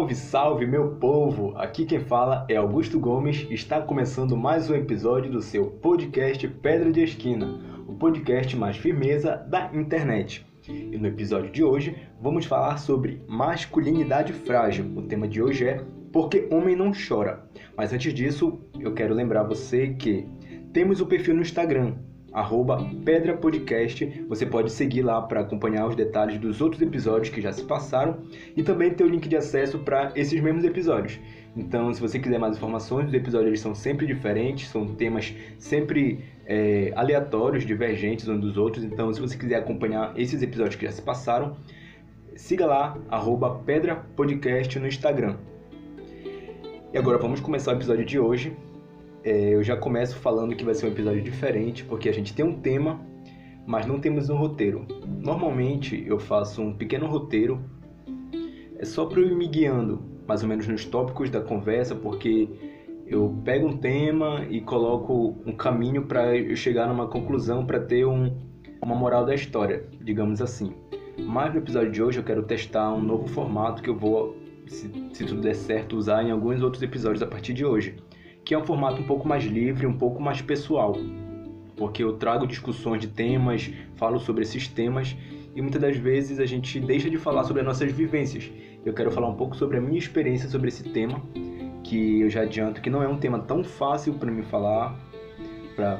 Salve, salve, meu povo! Aqui quem fala é Augusto Gomes. Está começando mais um episódio do seu podcast Pedra de Esquina, o podcast mais firmeza da internet. E no episódio de hoje vamos falar sobre masculinidade frágil. O tema de hoje é Porque Homem Não Chora. Mas antes disso, eu quero lembrar você que temos o perfil no Instagram, arroba Pedra Podcast. Você pode seguir lá para acompanhar os detalhes dos outros episódios que já se passaram e também ter o link de acesso para esses mesmos episódios. Então, se você quiser mais informações, os episódios são sempre diferentes, são temas sempre é, aleatórios, divergentes uns dos outros. Então, se você quiser acompanhar esses episódios que já se passaram, siga lá, arroba Pedra Podcast no Instagram. E agora vamos começar o episódio de hoje é, eu já começo falando que vai ser um episódio diferente, porque a gente tem um tema, mas não temos um roteiro. Normalmente eu faço um pequeno roteiro, é só para eu ir me guiando, mais ou menos nos tópicos da conversa, porque eu pego um tema e coloco um caminho para eu chegar numa conclusão, para ter um, uma moral da história, digamos assim. Mas no episódio de hoje eu quero testar um novo formato que eu vou, se, se tudo der certo, usar em alguns outros episódios a partir de hoje que é um formato um pouco mais livre, um pouco mais pessoal, porque eu trago discussões de temas, falo sobre esses temas e muitas das vezes a gente deixa de falar sobre as nossas vivências. Eu quero falar um pouco sobre a minha experiência sobre esse tema, que eu já adianto que não é um tema tão fácil para mim falar,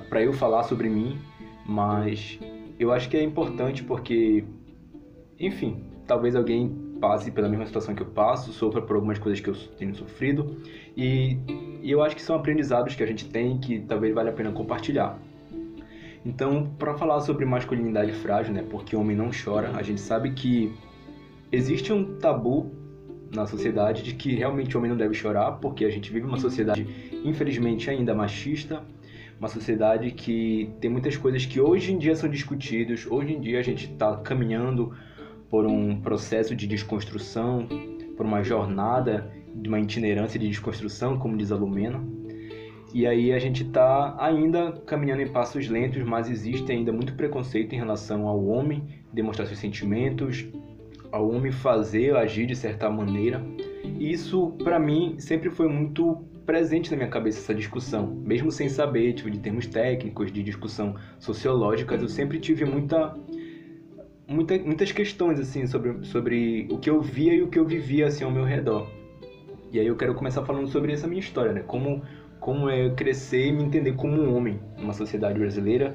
para eu falar sobre mim, mas eu acho que é importante porque, enfim, talvez alguém passe pela mesma situação que eu passo, sofra por algumas coisas que eu tenho sofrido e e eu acho que são aprendizados que a gente tem que talvez valha a pena compartilhar. Então, para falar sobre masculinidade frágil, né, porque homem não chora, a gente sabe que existe um tabu na sociedade de que realmente o homem não deve chorar, porque a gente vive uma sociedade infelizmente ainda machista, uma sociedade que tem muitas coisas que hoje em dia são discutidas, hoje em dia a gente está caminhando por um processo de desconstrução, por uma jornada de uma itinerância de desconstrução, como diz a Lumena. E aí a gente está ainda caminhando em passos lentos, mas existe ainda muito preconceito em relação ao homem demonstrar seus sentimentos, ao homem fazer, agir de certa maneira. E isso, para mim, sempre foi muito presente na minha cabeça essa discussão, mesmo sem saber, tipo, de termos técnicos, de discussão sociológicas, eu sempre tive muita, muita muitas questões assim sobre, sobre o que eu via e o que eu vivia assim ao meu redor. E aí eu quero começar falando sobre essa minha história, né? Como, como é crescer e me entender como um homem numa sociedade brasileira,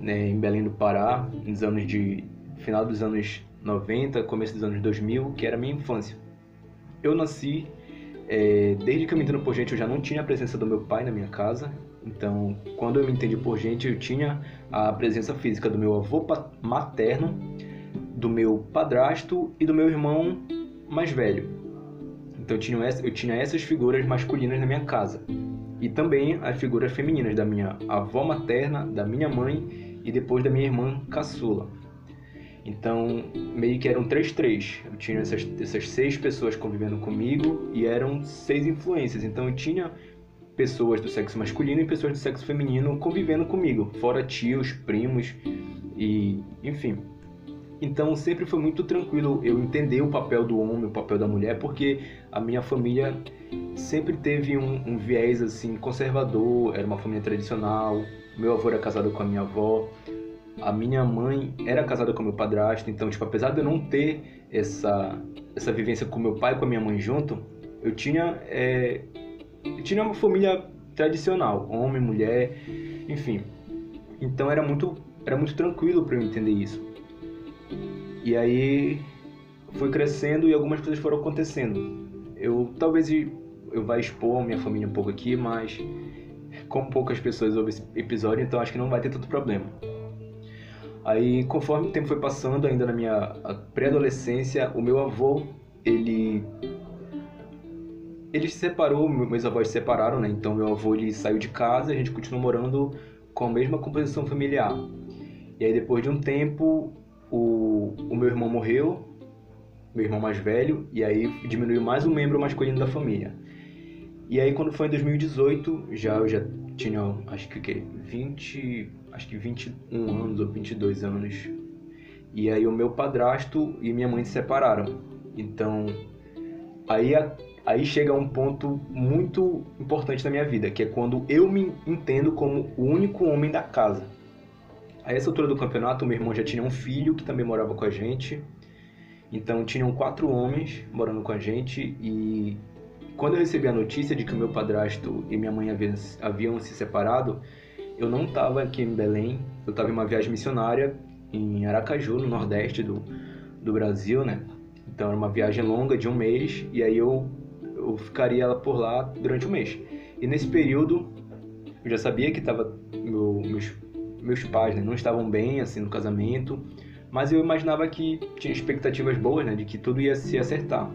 né? em Belém do Pará, nos anos de final dos anos 90, começo dos anos 2000, que era minha infância. Eu nasci, é, desde que eu me entendo por gente, eu já não tinha a presença do meu pai na minha casa. Então, quando eu me entendi por gente, eu tinha a presença física do meu avô materno, do meu padrasto e do meu irmão mais velho. Então eu tinha, eu tinha essas figuras masculinas na minha casa. E também as figuras femininas da minha avó materna, da minha mãe e depois da minha irmã caçula. Então, meio que eram três três. Eu tinha essas, essas seis pessoas convivendo comigo e eram seis influências. Então, eu tinha pessoas do sexo masculino e pessoas do sexo feminino convivendo comigo, fora tios, primos e, enfim, então sempre foi muito tranquilo eu entender o papel do homem, o papel da mulher, porque a minha família sempre teve um, um viés assim conservador, era uma família tradicional. Meu avô era casado com a minha avó, a minha mãe era casada com meu padrasto, então tipo apesar de eu não ter essa essa vivência com meu pai e com a minha mãe junto, eu tinha é, tinha uma família tradicional, homem, mulher, enfim. Então era muito era muito tranquilo para eu entender isso. E aí foi crescendo e algumas coisas foram acontecendo. Eu talvez eu vá expor minha família um pouco aqui, mas como poucas pessoas ouvem esse episódio, então acho que não vai ter tanto problema. Aí, conforme o tempo foi passando, ainda na minha pré-adolescência, o meu avô, ele ele se separou, meus avós se separaram, né? Então meu avô ele saiu de casa, e a gente continuou morando com a mesma composição familiar. E aí depois de um tempo, o, o meu irmão morreu, meu irmão mais velho, e aí diminuiu mais um membro masculino da família. E aí quando foi em 2018, já eu já tinha acho que o quê? 20, acho que 21 anos ou 22 anos. E aí o meu padrasto e minha mãe se separaram. Então, aí, aí chega um ponto muito importante na minha vida, que é quando eu me entendo como o único homem da casa. A essa altura do campeonato, meu irmão já tinha um filho que também morava com a gente. Então tinham quatro homens morando com a gente e quando eu recebi a notícia de que o meu padrasto e minha mãe haviam, haviam se separado, eu não estava aqui em Belém, eu estava em uma viagem missionária em Aracaju, no nordeste do, do Brasil, né? Então era uma viagem longa de um mês e aí eu, eu ficaria por lá durante um mês. E nesse período eu já sabia que tava meu, meus, meus pais né, não estavam bem assim no casamento, mas eu imaginava que tinha expectativas boas, né, de que tudo ia se acertar.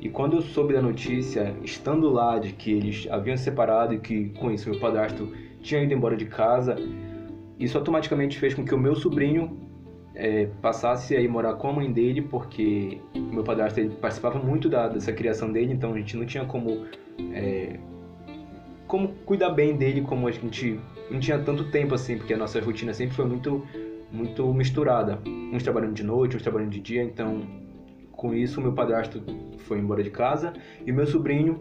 E quando eu soube da notícia, estando lá de que eles haviam se separado e que com isso meu padrasto tinha ido embora de casa, isso automaticamente fez com que o meu sobrinho é, passasse a morar com a mãe dele, porque meu padrasto ele participava muito da, dessa criação dele, então a gente não tinha como é, como cuidar bem dele, como a gente não tinha tanto tempo assim, porque a nossa rotina sempre foi muito muito misturada, uns trabalhando de noite, uns trabalhando de dia, então com isso meu padrasto foi embora de casa e meu sobrinho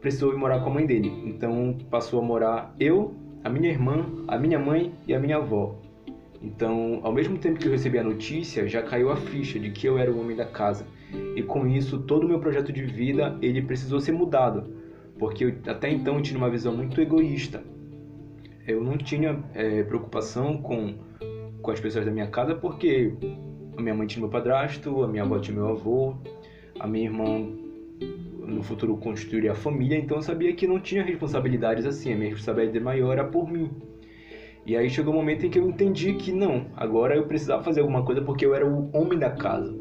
precisou ir morar com a mãe dele, então passou a morar eu, a minha irmã, a minha mãe e a minha avó. Então, ao mesmo tempo que eu recebi a notícia, já caiu a ficha de que eu era o homem da casa. E com isso, todo o meu projeto de vida, ele precisou ser mudado, porque eu, até então eu tinha uma visão muito egoísta. Eu não tinha é, preocupação com, com as pessoas da minha casa, porque a minha mãe tinha meu padrasto, a minha avó tinha meu avô, a minha irmã no futuro constituiria a família, então eu sabia que não tinha responsabilidades assim, a minha responsabilidade maior era por mim. E aí chegou um momento em que eu entendi que não, agora eu precisava fazer alguma coisa porque eu era o homem da casa.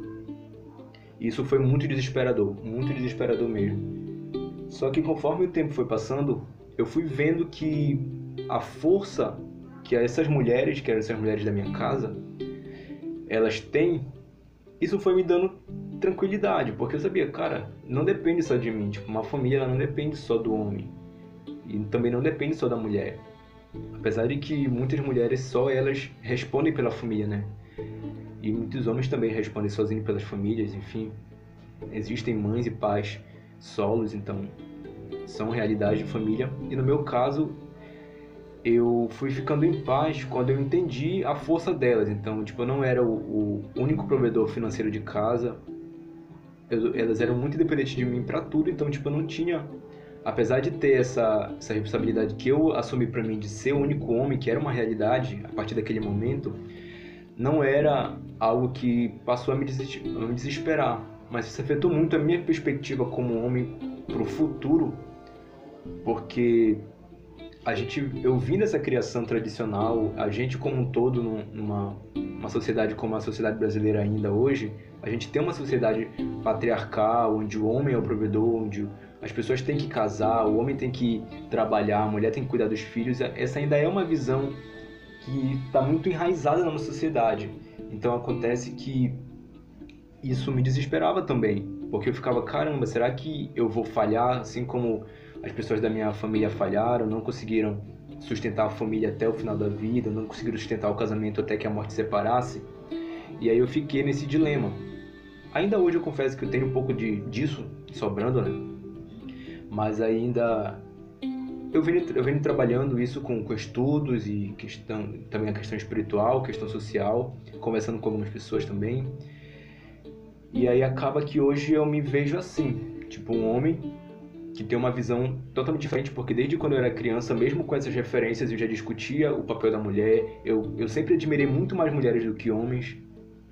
Isso foi muito desesperador, muito desesperador mesmo. Só que conforme o tempo foi passando, eu fui vendo que a força que essas mulheres, que eram essas mulheres da minha casa, elas têm, isso foi me dando tranquilidade, porque eu sabia, cara, não depende só de mim, tipo, uma família ela não depende só do homem. E também não depende só da mulher. Apesar de que muitas mulheres só elas respondem pela família, né? E muitos homens também respondem sozinhos pelas famílias, enfim. Existem mães e pais solos, então são realidades de família. E no meu caso, eu fui ficando em paz quando eu entendi a força delas. Então, tipo, eu não era o, o único provedor financeiro de casa. Eu, elas eram muito dependentes de mim para tudo, então, tipo, eu não tinha apesar de ter essa, essa responsabilidade que eu assumi para mim de ser o único homem, que era uma realidade a partir daquele momento, não era algo que passou a me, desesperar, mas isso afetou muito a minha perspectiva como homem para o futuro, porque a gente, eu vim dessa criação tradicional, a gente como um todo numa uma sociedade como a sociedade brasileira ainda hoje, a gente tem uma sociedade patriarcal, onde o homem é o provedor, onde as pessoas têm que casar, o homem tem que trabalhar, a mulher tem que cuidar dos filhos. Essa ainda é uma visão que está muito enraizada na nossa sociedade. Então acontece que isso me desesperava também, porque eu ficava, caramba, será que eu vou falhar assim como as pessoas da minha família falharam, não conseguiram sustentar a família até o final da vida, não conseguiram sustentar o casamento até que a morte separasse? E aí eu fiquei nesse dilema. Ainda hoje eu confesso que eu tenho um pouco de disso sobrando, né? Mas ainda eu venho, eu venho trabalhando isso com, com estudos e questão, também a questão espiritual, questão social, conversando com algumas pessoas também. E aí acaba que hoje eu me vejo assim, tipo um homem que tem uma visão totalmente diferente, porque desde quando eu era criança, mesmo com essas referências, eu já discutia o papel da mulher. Eu, eu sempre admirei muito mais mulheres do que homens,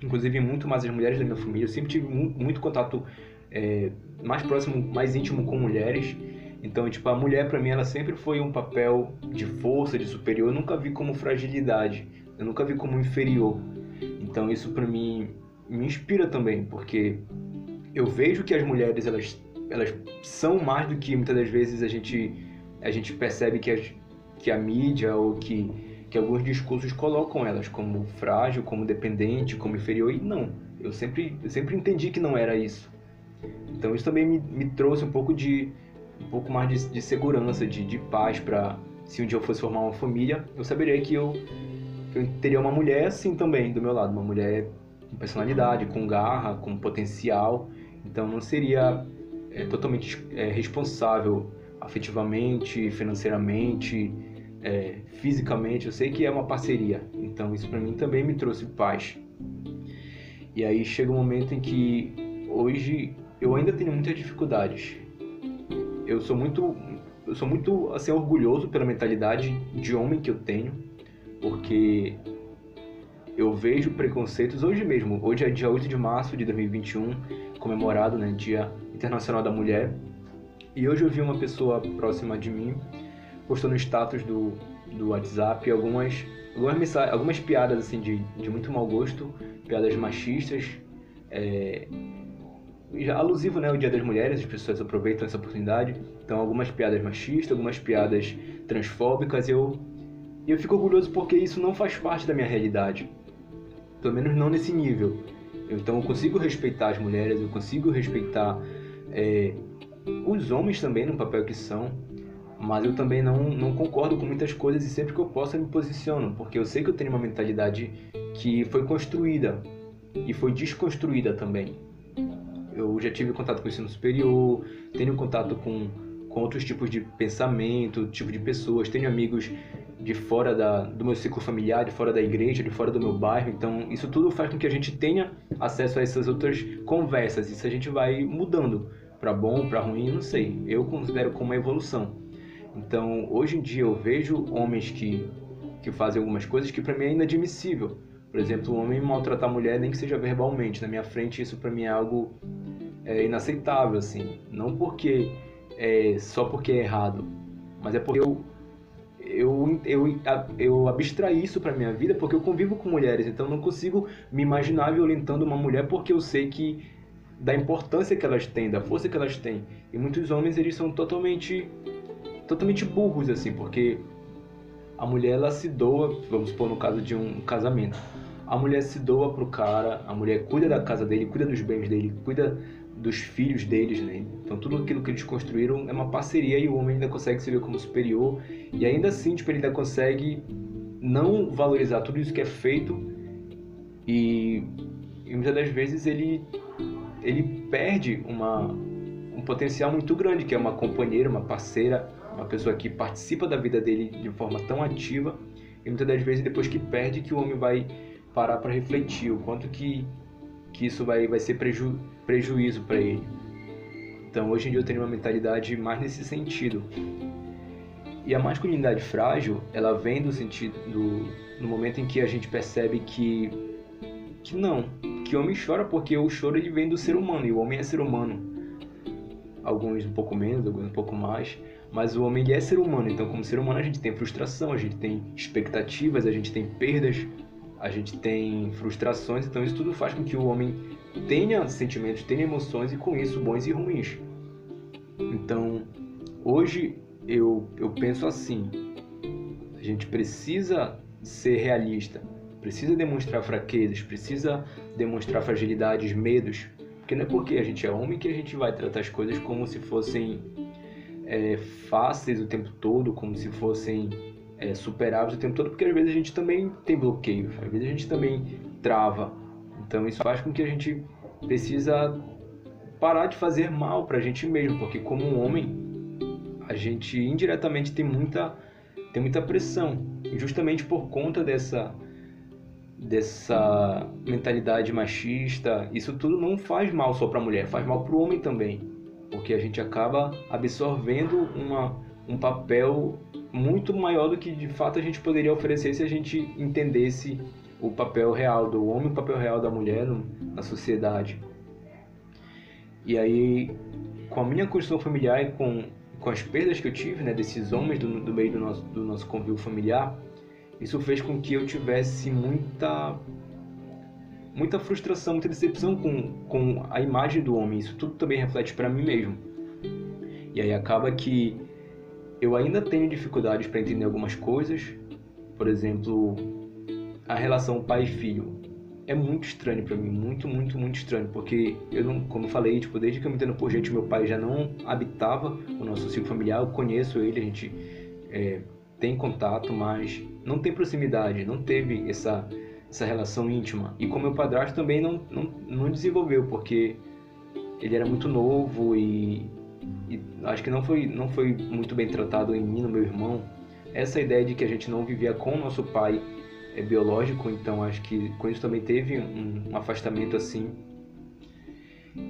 inclusive muito mais as mulheres da minha família. Eu sempre tive muito, muito contato é, mais próximo, mais íntimo com mulheres. Então, tipo, a mulher para mim ela sempre foi um papel de força, de superior. Eu nunca vi como fragilidade. Eu nunca vi como inferior. Então, isso para mim me inspira também, porque eu vejo que as mulheres elas elas são mais do que muitas das vezes a gente a gente percebe que, as, que a mídia ou que que alguns discursos colocam elas como frágil, como dependente, como inferior e não. Eu sempre eu sempre entendi que não era isso. Então isso também me, me trouxe um pouco de um pouco mais de, de segurança, de, de paz para se um dia eu fosse formar uma família, eu saberia que eu, que eu teria uma mulher assim também do meu lado, uma mulher com personalidade, com garra, com potencial. Então não seria é, totalmente é, responsável afetivamente, financeiramente, é, fisicamente. Eu sei que é uma parceria, então isso para mim também me trouxe paz. E aí chega um momento em que hoje eu ainda tenho muitas dificuldades. Eu sou muito, eu sou muito assim orgulhoso pela mentalidade de homem que eu tenho, porque eu vejo preconceitos hoje mesmo. Hoje é dia 8 de março de 2021, comemorado, né, Dia Internacional da Mulher. E hoje eu vi uma pessoa próxima de mim postando status do, do WhatsApp algumas algumas, algumas piadas assim de, de muito mau gosto, piadas machistas, é, alusivo né, o Dia das Mulheres, as pessoas aproveitam essa oportunidade. Então algumas piadas machistas, algumas piadas transfóbicas, eu eu fico orgulhoso porque isso não faz parte da minha realidade. Pelo menos não nesse nível. Então eu consigo respeitar as mulheres, eu consigo respeitar é, os homens também no papel que são, mas eu também não, não concordo com muitas coisas e sempre que eu posso eu me posiciono, porque eu sei que eu tenho uma mentalidade que foi construída e foi desconstruída também. Eu já tive contato com o ensino superior, tenho contato com, com outros tipos de pensamento, tipo de pessoas, tenho amigos de fora da, do meu ciclo familiar, de fora da igreja, de fora do meu bairro. Então, isso tudo faz com que a gente tenha acesso a essas outras conversas. Isso a gente vai mudando para bom, para ruim, não sei. Eu considero como uma evolução. Então, hoje em dia eu vejo homens que que fazem algumas coisas que para mim é inadmissível. Por exemplo, um homem maltratar a mulher, nem que seja verbalmente, na minha frente, isso para mim é algo é, inaceitável, assim. Não porque é só porque é errado, mas é porque eu eu, eu, eu abstraí isso para minha vida porque eu convivo com mulheres, então não consigo me imaginar violentando uma mulher porque eu sei que da importância que elas têm, da força que elas têm. E muitos homens eles são totalmente totalmente burros assim, porque a mulher ela se doa, vamos supor no caso de um casamento. A mulher se doa pro cara, a mulher cuida da casa dele, cuida dos bens dele, cuida dos filhos deles, né? Então tudo aquilo que eles construíram é uma parceria e o homem ainda consegue se ver como superior. E ainda assim, tipo, ele ainda consegue não valorizar tudo isso que é feito. E, e muitas das vezes ele ele perde uma um potencial muito grande, que é uma companheira, uma parceira, uma pessoa que participa da vida dele de forma tão ativa. E muitas das vezes depois que perde que o homem vai parar para refletir o quanto que que isso vai, vai ser preju, prejuízo para ele. Então hoje em dia eu tenho uma mentalidade mais nesse sentido. E a masculinidade frágil, ela vem do sentido do, no momento em que a gente percebe que que não, que o homem chora porque o choro ele vem do ser humano e o homem é ser humano. Alguns um pouco menos, alguns um pouco mais, mas o homem é ser humano, então como ser humano a gente tem frustração, a gente tem expectativas, a gente tem perdas, a gente tem frustrações, então isso tudo faz com que o homem tenha sentimentos, tenha emoções e com isso bons e ruins. Então, hoje eu, eu penso assim: a gente precisa ser realista, precisa demonstrar fraquezas, precisa demonstrar fragilidades, medos, porque não é porque a gente é homem que a gente vai tratar as coisas como se fossem é, fáceis o tempo todo, como se fossem é, o tempo todo, porque às vezes a gente também tem bloqueio, às vezes a gente também trava. Então isso faz com que a gente precisa parar de fazer mal para a gente mesmo, porque como um homem a gente indiretamente tem muita tem muita pressão e justamente por conta dessa dessa mentalidade machista, isso tudo não faz mal só para a mulher, faz mal para o homem também, porque a gente acaba absorvendo uma, um papel muito maior do que de fato a gente poderia oferecer se a gente entendesse o papel real do homem, o papel real da mulher na sociedade. E aí, com a minha construção familiar e com, com as perdas que eu tive, né, desses homens do, do meio do nosso, do nosso convívio familiar, isso fez com que eu tivesse muita muita frustração, muita decepção com, com a imagem do homem. Isso tudo também reflete para mim mesmo. E aí acaba que eu ainda tenho dificuldades para entender algumas coisas. Por exemplo, a relação pai filho é muito estranho para mim, muito, muito, muito estranho, porque eu não, como eu falei, tipo, desde que eu me entendo por gente, meu pai já não habitava o nosso ciclo familiar, eu conheço ele, a gente é, tem contato, mas não tem proximidade, não teve essa essa relação íntima. E com meu padrasto também não, não, não desenvolveu, porque ele era muito novo e, e, acho que não foi, não foi muito bem tratado em mim, no meu irmão. Essa ideia de que a gente não vivia com o nosso pai é biológico, então acho que com isso também teve um, um afastamento assim.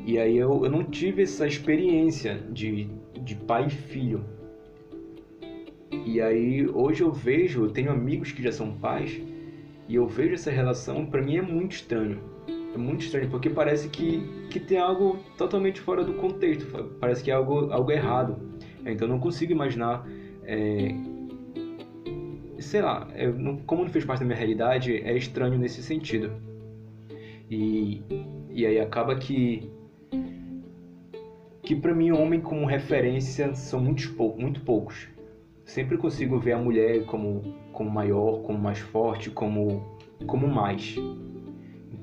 E aí eu, eu não tive essa experiência de, de pai e filho. E aí hoje eu vejo, eu tenho amigos que já são pais, e eu vejo essa relação, para mim é muito estranho. É muito estranho, porque parece que, que tem algo totalmente fora do contexto, parece que é algo, algo errado. Então eu não consigo imaginar é, sei lá, é, como não fez parte da minha realidade, é estranho nesse sentido. E, e aí acaba que que para mim homem como referência são muito, muito poucos. Sempre consigo ver a mulher como como maior, como mais forte, como como mais.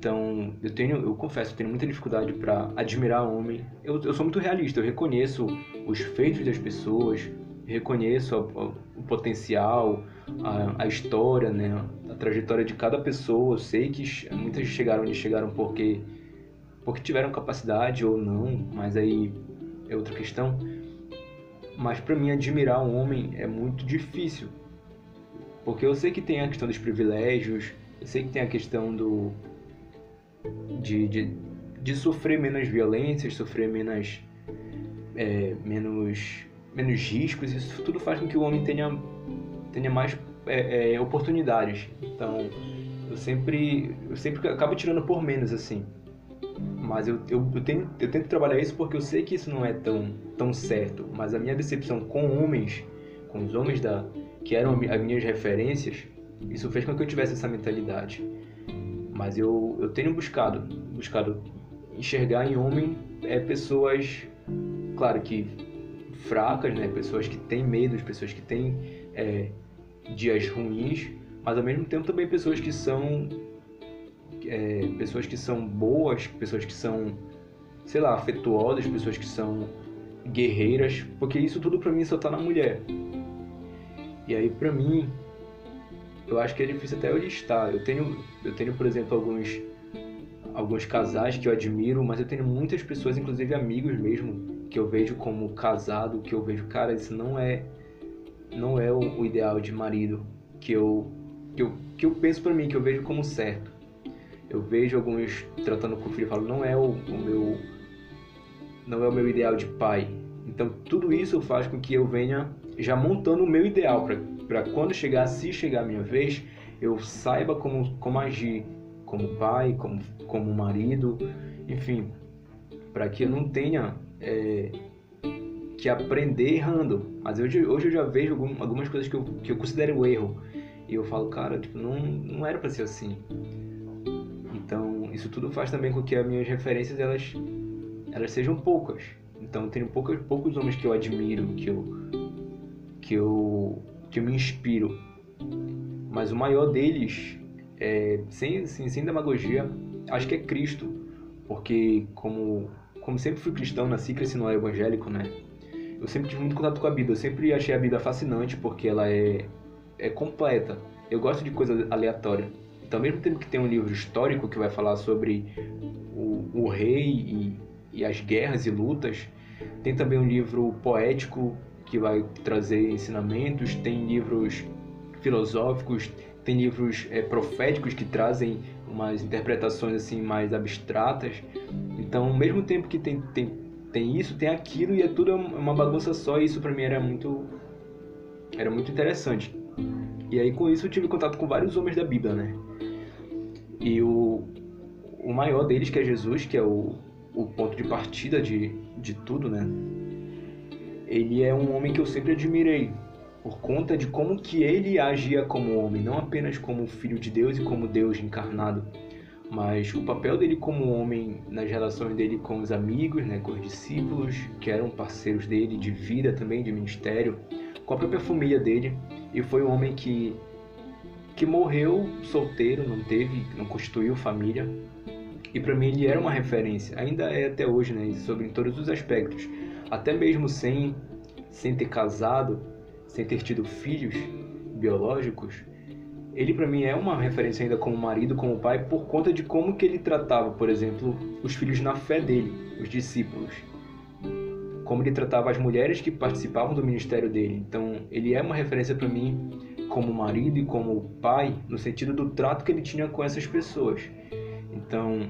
Então, eu tenho, eu confesso, eu tenho muita dificuldade para admirar homem. Eu, eu sou muito realista, eu reconheço os feitos das pessoas, reconheço o, o potencial, a, a, história, né, a trajetória de cada pessoa. Eu sei que muitas chegaram onde chegaram porque porque tiveram capacidade ou não, mas aí é outra questão. Mas para mim admirar um homem é muito difícil. Porque eu sei que tem a questão dos privilégios, eu sei que tem a questão do de, de, de sofrer menos violências, sofrer menos é, menos menos riscos, isso tudo faz com que o homem tenha, tenha mais é, é, oportunidades. Então, eu sempre, eu sempre acabo tirando por menos, assim. Mas eu, eu, eu, tenho, eu tento trabalhar isso porque eu sei que isso não é tão, tão certo. Mas a minha decepção com homens, com os homens da, que eram as minhas referências, isso fez com que eu tivesse essa mentalidade. Mas eu, eu tenho buscado, buscado enxergar em homem é, pessoas, claro que fracas, né? Pessoas que têm medos, pessoas que têm é, dias ruins, mas ao mesmo tempo também pessoas que são é, pessoas que são boas, pessoas que são, sei lá, afetuosas, pessoas que são guerreiras, porque isso tudo para mim só tá na mulher. E aí para mim, eu acho que é difícil até eu listar. Eu tenho, eu tenho, por exemplo, alguns alguns casais que eu admiro, mas eu tenho muitas pessoas, inclusive amigos mesmo, que eu vejo como casado, que eu vejo, cara, isso não é não é o, o ideal de marido que eu que eu, que eu penso para mim, que eu vejo como certo. Eu vejo alguns tratando com o filho e falo, não é o, o meu não é o meu ideal de pai. Então tudo isso faz com que eu venha já montando o meu ideal para quando chegar, se chegar a minha vez, eu saiba como, como agir como pai, como, como marido, enfim, para que eu não tenha é, que aprender errando. Mas hoje, hoje eu já vejo algumas coisas que eu, que eu considero erro. E eu falo, cara, tipo, não, não era para ser assim. Então, isso tudo faz também com que as minhas referências elas, elas sejam poucas. Então, tenho poucos, poucos homens que eu admiro, que eu, que eu, que eu me inspiro. Mas o maior deles, é, sem, sem, sem demagogia, acho que é Cristo. Porque, como como sempre fui cristão, nasci cresci no evangélico, né? Eu sempre tive muito contato com a Bíblia. Eu sempre achei a Bíblia fascinante porque ela é, é completa. Eu gosto de coisa aleatória. Então, ao mesmo tempo que tem um livro histórico que vai falar sobre o, o rei e, e as guerras e lutas, tem também um livro poético que vai trazer ensinamentos, tem livros filosóficos, tem livros é, proféticos que trazem umas interpretações assim mais abstratas. Então, ao mesmo tempo que tem, tem, tem isso, tem aquilo e é tudo uma bagunça só. E isso para mim era muito era muito interessante. E aí com isso eu tive contato com vários homens da Bíblia, né? E o, o maior deles que é Jesus, que é o, o ponto de partida de, de tudo, né? Ele é um homem que eu sempre admirei, por conta de como que ele agia como homem, não apenas como filho de Deus e como Deus encarnado, mas o papel dele como homem nas relações dele com os amigos, né, com os discípulos, que eram parceiros dele de vida também, de ministério, com a própria família dele, e foi um homem que que morreu solteiro, não teve, não constituiu família, e para mim ele era uma referência, ainda é até hoje, né, sobre todos os aspectos, até mesmo sem sem ter casado, sem ter tido filhos biológicos, ele para mim é uma referência ainda como marido, como pai, por conta de como que ele tratava, por exemplo, os filhos na fé dele, os discípulos. Como ele tratava as mulheres que participavam do ministério dele. Então, ele é uma referência para mim como marido e como pai, no sentido do trato que ele tinha com essas pessoas. Então,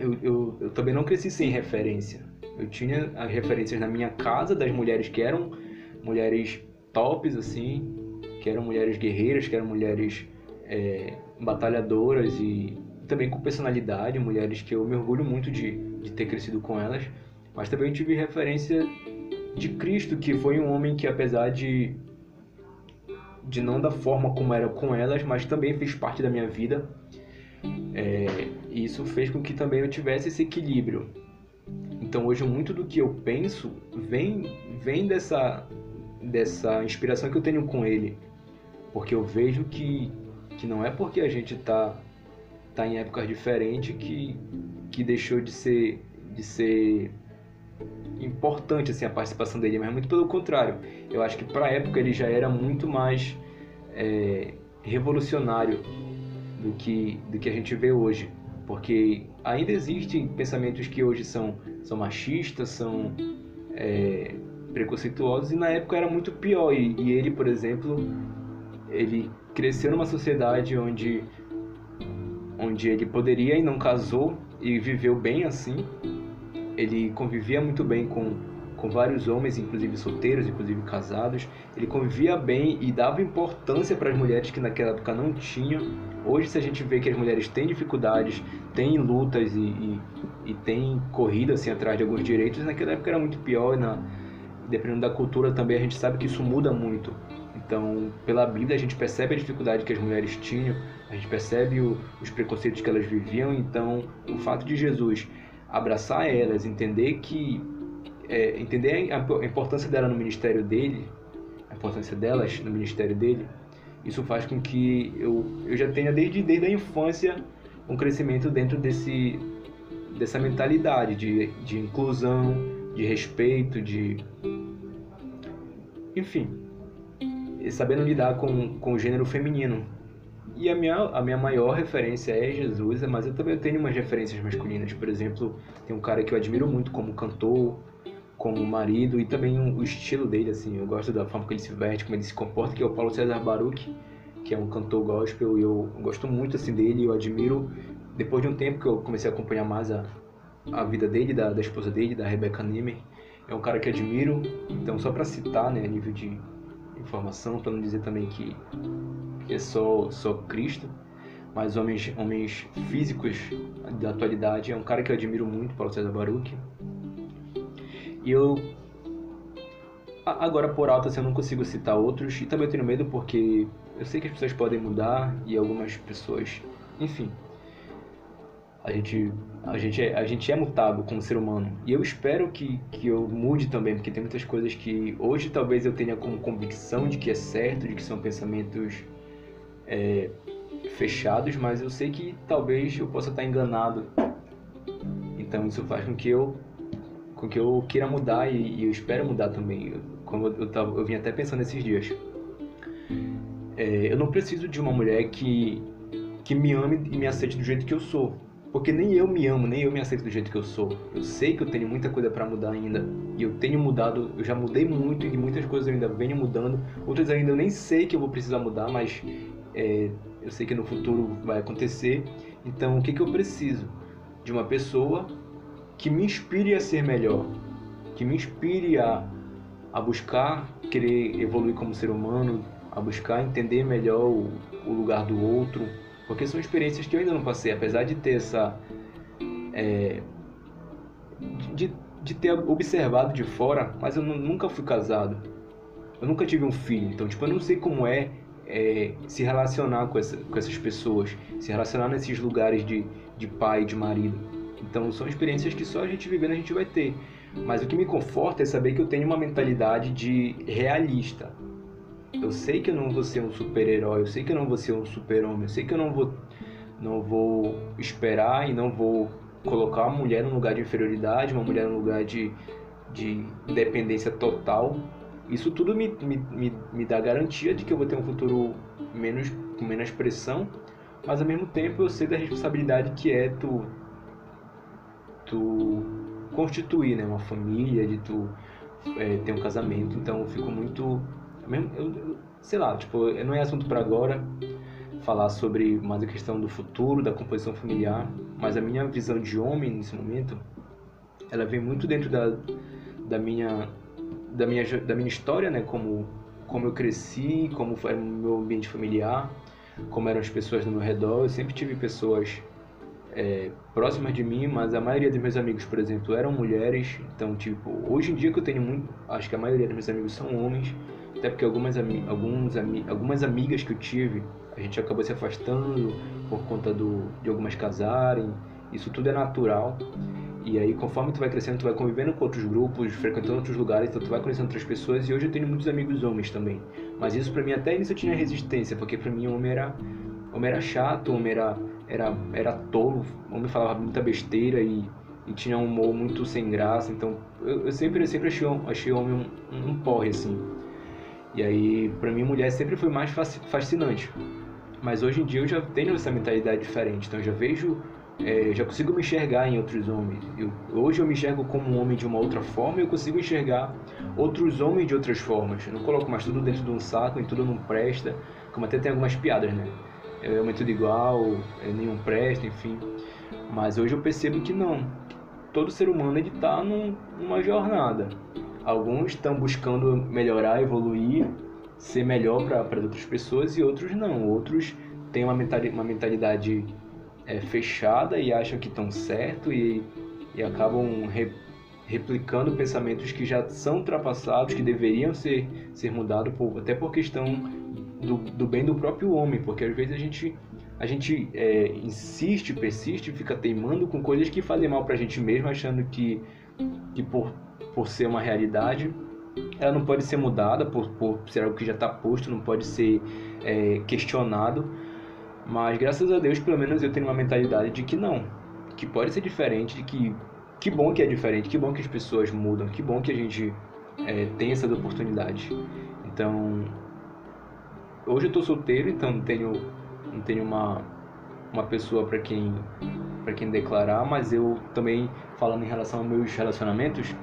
eu, eu, eu também não cresci sem referência. Eu tinha as referências na minha casa das mulheres que eram mulheres tops, assim, que eram mulheres guerreiras, que eram mulheres é, batalhadoras e também com personalidade, mulheres que eu me orgulho muito de, de ter crescido com elas. Mas também tive referência de Cristo, que foi um homem que, apesar de, de não da forma como era com elas, mas também fez parte da minha vida. É, isso fez com que também eu tivesse esse equilíbrio. Então hoje muito do que eu penso vem vem dessa dessa inspiração que eu tenho com ele, porque eu vejo que, que não é porque a gente está tá em épocas diferentes que, que deixou de ser, de ser importante assim, a participação dele, mas muito pelo contrário. Eu acho que para a época ele já era muito mais é, revolucionário do que, do que a gente vê hoje. Porque ainda existem pensamentos que hoje são, são machistas, são é, preconceituosos, e na época era muito pior. E, e ele, por exemplo, ele cresceu numa sociedade onde onde ele poderia e não casou e viveu bem assim. Ele convivia muito bem com, com vários homens, inclusive solteiros, inclusive casados. Ele convivia bem e dava importância para as mulheres que naquela época não tinham. Hoje, se a gente vê que as mulheres têm dificuldades, têm lutas e, e, e têm corrida assim, atrás de alguns direitos, naquela época era muito pior. Na, dependendo da cultura também, a gente sabe que isso muda muito. Então, pela Bíblia, a gente percebe a dificuldade que as mulheres tinham, a gente percebe o, os preconceitos que elas viviam. Então, o fato de Jesus abraçar elas, entender que é, entender a, importância dela no ministério dele, a importância delas no ministério dele, isso faz com que eu, eu já tenha desde, desde a infância um crescimento dentro desse, dessa mentalidade de, de inclusão, de respeito, de. Enfim, sabendo lidar com, com o gênero feminino. E a minha, a minha maior referência é Jesus, mas eu também tenho umas referências masculinas. Por exemplo, tem um cara que eu admiro muito como cantor, como marido e também o estilo dele, assim. Eu gosto da forma que ele se veste, como ele se comporta, que é o Paulo César Baruch, que é um cantor gospel e eu gosto muito, assim, dele. Eu admiro, depois de um tempo que eu comecei a acompanhar mais a, a vida dele, da, da esposa dele, da Rebecca Nemer, é um cara que admiro. Então, só para citar, né, a nível de informação, para não dizer também que, que é só, só Cristo, mas homens, homens físicos da atualidade. É um cara que eu admiro muito, Paulo César Baruch. E eu. Agora, por alto, assim, eu não consigo citar outros. E também eu tenho medo porque eu sei que as pessoas podem mudar e algumas pessoas. Enfim, a gente, a gente, é, a gente é mutável como ser humano. E eu espero que, que eu mude também, porque tem muitas coisas que hoje talvez eu tenha como convicção de que é certo, de que são pensamentos é, fechados, mas eu sei que talvez eu possa estar enganado. Então isso faz com que eu, com que eu queira mudar e, e eu espero mudar também. como eu, eu, tava, eu vim até pensando nesses dias. É, eu não preciso de uma mulher que, que me ame e me aceite do jeito que eu sou porque nem eu me amo, nem eu me aceito do jeito que eu sou. Eu sei que eu tenho muita coisa para mudar ainda. E eu tenho mudado, eu já mudei muito e muitas coisas eu ainda venho mudando. Outras ainda eu nem sei que eu vou precisar mudar, mas é, eu sei que no futuro vai acontecer. Então o que, que eu preciso? De uma pessoa que me inspire a ser melhor. Que me inspire a, a buscar querer evoluir como ser humano, a buscar entender melhor o, o lugar do outro porque são experiências que eu ainda não passei, apesar de ter essa. É, de, de ter observado de fora, mas eu nunca fui casado. Eu nunca tive um filho, então tipo, eu não sei como é, é se relacionar com, essa, com essas pessoas, se relacionar nesses lugares de, de pai, de marido. Então são experiências que só a gente vivendo a gente vai ter. Mas o que me conforta é saber que eu tenho uma mentalidade de realista. Eu sei que eu não vou ser um super-herói, eu sei que eu não vou ser um super-homem, eu sei que eu não vou, não vou esperar e não vou colocar uma mulher num lugar de inferioridade, uma mulher num lugar de, de dependência total. Isso tudo me, me, me, dá garantia de que eu vou ter um futuro menos com menos pressão, mas ao mesmo tempo eu sei da responsabilidade que é tu tu constituir, né, uma família, de tu é, ter um casamento. Então eu fico muito mesmo eu, sei lá, tipo, não é assunto para agora falar sobre mais a questão do futuro, da composição familiar, mas a minha visão de homem nesse momento, ela vem muito dentro da, da minha da minha da minha história, né, como como eu cresci, como foi o meu ambiente familiar, como eram as pessoas no meu redor. Eu sempre tive pessoas é, próximas de mim, mas a maioria dos meus amigos, por exemplo, eram mulheres. Então, tipo, hoje em dia que eu tenho muito, acho que a maioria dos meus amigos são homens, até porque algumas, alguns, algumas amigas que eu tive, a gente acabou se afastando por conta do, de algumas casarem. Isso tudo é natural. E aí, conforme tu vai crescendo, tu vai convivendo com outros grupos, frequentando outros lugares, então tu vai conhecendo outras pessoas. E hoje eu tenho muitos amigos homens também. Mas isso pra mim, até nisso eu tinha resistência, porque pra mim homem era, homem era chato, homem era, era, era tolo, o homem falava muita besteira e, e tinha um humor muito sem graça. Então eu, eu sempre, eu sempre achei, achei o homem um, um porre, assim. E aí, pra mim, mulher sempre foi mais fascinante. Mas hoje em dia eu já tenho essa mentalidade diferente. Então eu já vejo é, já consigo me enxergar em outros homens. Eu, hoje eu me enxergo como um homem de uma outra forma e eu consigo enxergar outros homens de outras formas. Eu não coloco mais tudo dentro de um saco e tudo não presta, como até tem algumas piadas, né? É tudo igual, é nenhum presta, enfim. Mas hoje eu percebo que não. Todo ser humano está num, numa jornada. Alguns estão buscando melhorar, evoluir, ser melhor para outras pessoas e outros não. Outros têm uma mentalidade, uma mentalidade é, fechada e acham que estão certo e, e acabam re, replicando pensamentos que já são ultrapassados, que deveriam ser, ser mudados, por, até por questão do, do bem do próprio homem, porque às vezes a gente, a gente é, insiste, persiste, fica teimando com coisas que fazem mal para a gente mesmo, achando que, que por, por ser uma realidade ela não pode ser mudada por, por ser algo que já está posto, não pode ser é, questionado. Mas graças a Deus, pelo menos eu tenho uma mentalidade de que não, que pode ser diferente, de que que bom que é diferente, que bom que as pessoas mudam, que bom que a gente é, tem essas oportunidades. Então, hoje eu estou solteiro, então não tenho não tenho uma uma pessoa para quem quem declarar, mas eu também falando em relação aos meus relacionamentos,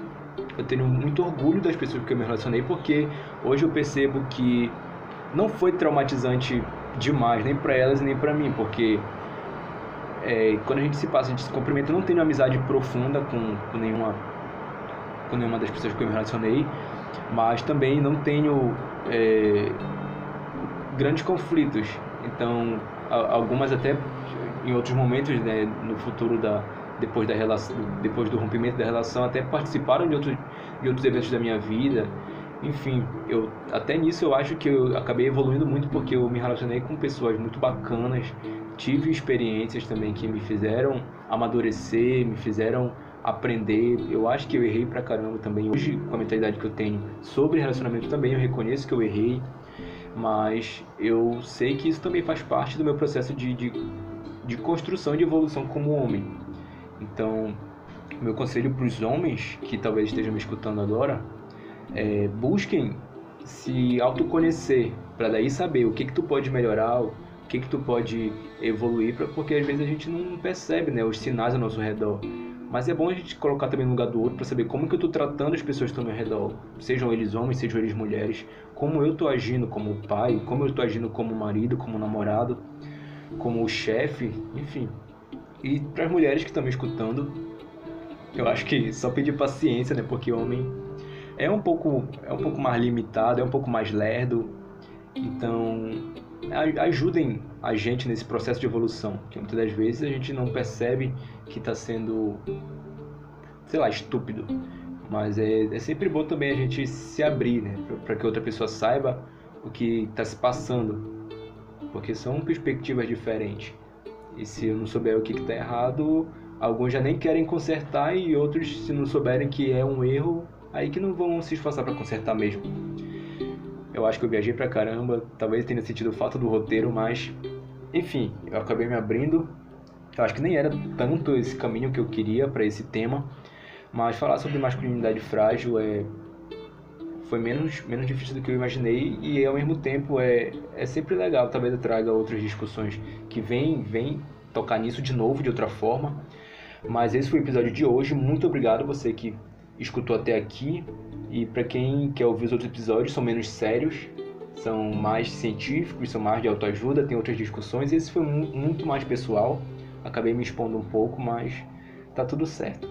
eu tenho muito orgulho das pessoas que eu me relacionei, porque hoje eu percebo que não foi traumatizante demais, nem para elas nem para mim, porque é, quando a gente se passa, a gente se cumprimenta, eu não tenho amizade profunda com, com, nenhuma com nenhuma das pessoas que eu me relacionei, mas também não tenho é, grandes conflitos. Então, algumas até em outros momentos, né, no futuro da depois da relação, depois do rompimento da relação, até participaram de outros de outros eventos da minha vida enfim, eu até nisso eu acho que eu acabei evoluindo muito porque eu me relacionei com pessoas muito bacanas, tive experiências também que me fizeram amadurecer, me fizeram aprender. Eu acho que eu errei pra caramba também. Hoje, com a mentalidade que eu tenho sobre relacionamento também, eu reconheço que eu errei, mas eu sei que isso também faz parte do meu processo de, de, de construção e de evolução como homem. Então, meu conselho para os homens que talvez estejam me escutando agora é, busquem se autoconhecer para daí saber o que que tu pode melhorar, o que que tu pode evoluir, porque às vezes a gente não percebe né, os sinais ao nosso redor. Mas é bom a gente colocar também no lugar do outro para saber como que eu estou tratando as pessoas que estão ao meu redor, sejam eles homens, sejam eles mulheres, como eu estou agindo como pai, como eu estou agindo como marido, como namorado, como chefe, enfim. E para as mulheres que estão me escutando, eu acho que só pedir paciência, né? Porque homem é um pouco é um pouco mais limitado, é um pouco mais lerdo. Então, ajudem a gente nesse processo de evolução, que muitas das vezes a gente não percebe que está sendo, sei lá, estúpido. Mas é, é sempre bom também a gente se abrir, né, para que outra pessoa saiba o que está se passando, porque são perspectivas diferentes. E se eu não souber o que está errado, alguns já nem querem consertar e outros, se não souberem que é um erro, aí que não vão se esforçar para consertar mesmo. Eu acho que eu viajei pra caramba, talvez tenha sentido falta do roteiro, mas enfim, eu acabei me abrindo. Eu acho que nem era tanto esse caminho que eu queria para esse tema, mas falar sobre masculinidade frágil é foi menos, menos difícil do que eu imaginei e ao mesmo tempo é, é sempre legal, talvez eu traga outras discussões que vêm vem tocar nisso de novo, de outra forma. Mas esse foi o episódio de hoje. Muito obrigado você que escutou até aqui. E para quem quer ouvir os outros episódios, são menos sérios, são mais científicos, são mais de autoajuda, tem outras discussões. Esse foi muito mais pessoal. Acabei me expondo um pouco, mas tá tudo certo.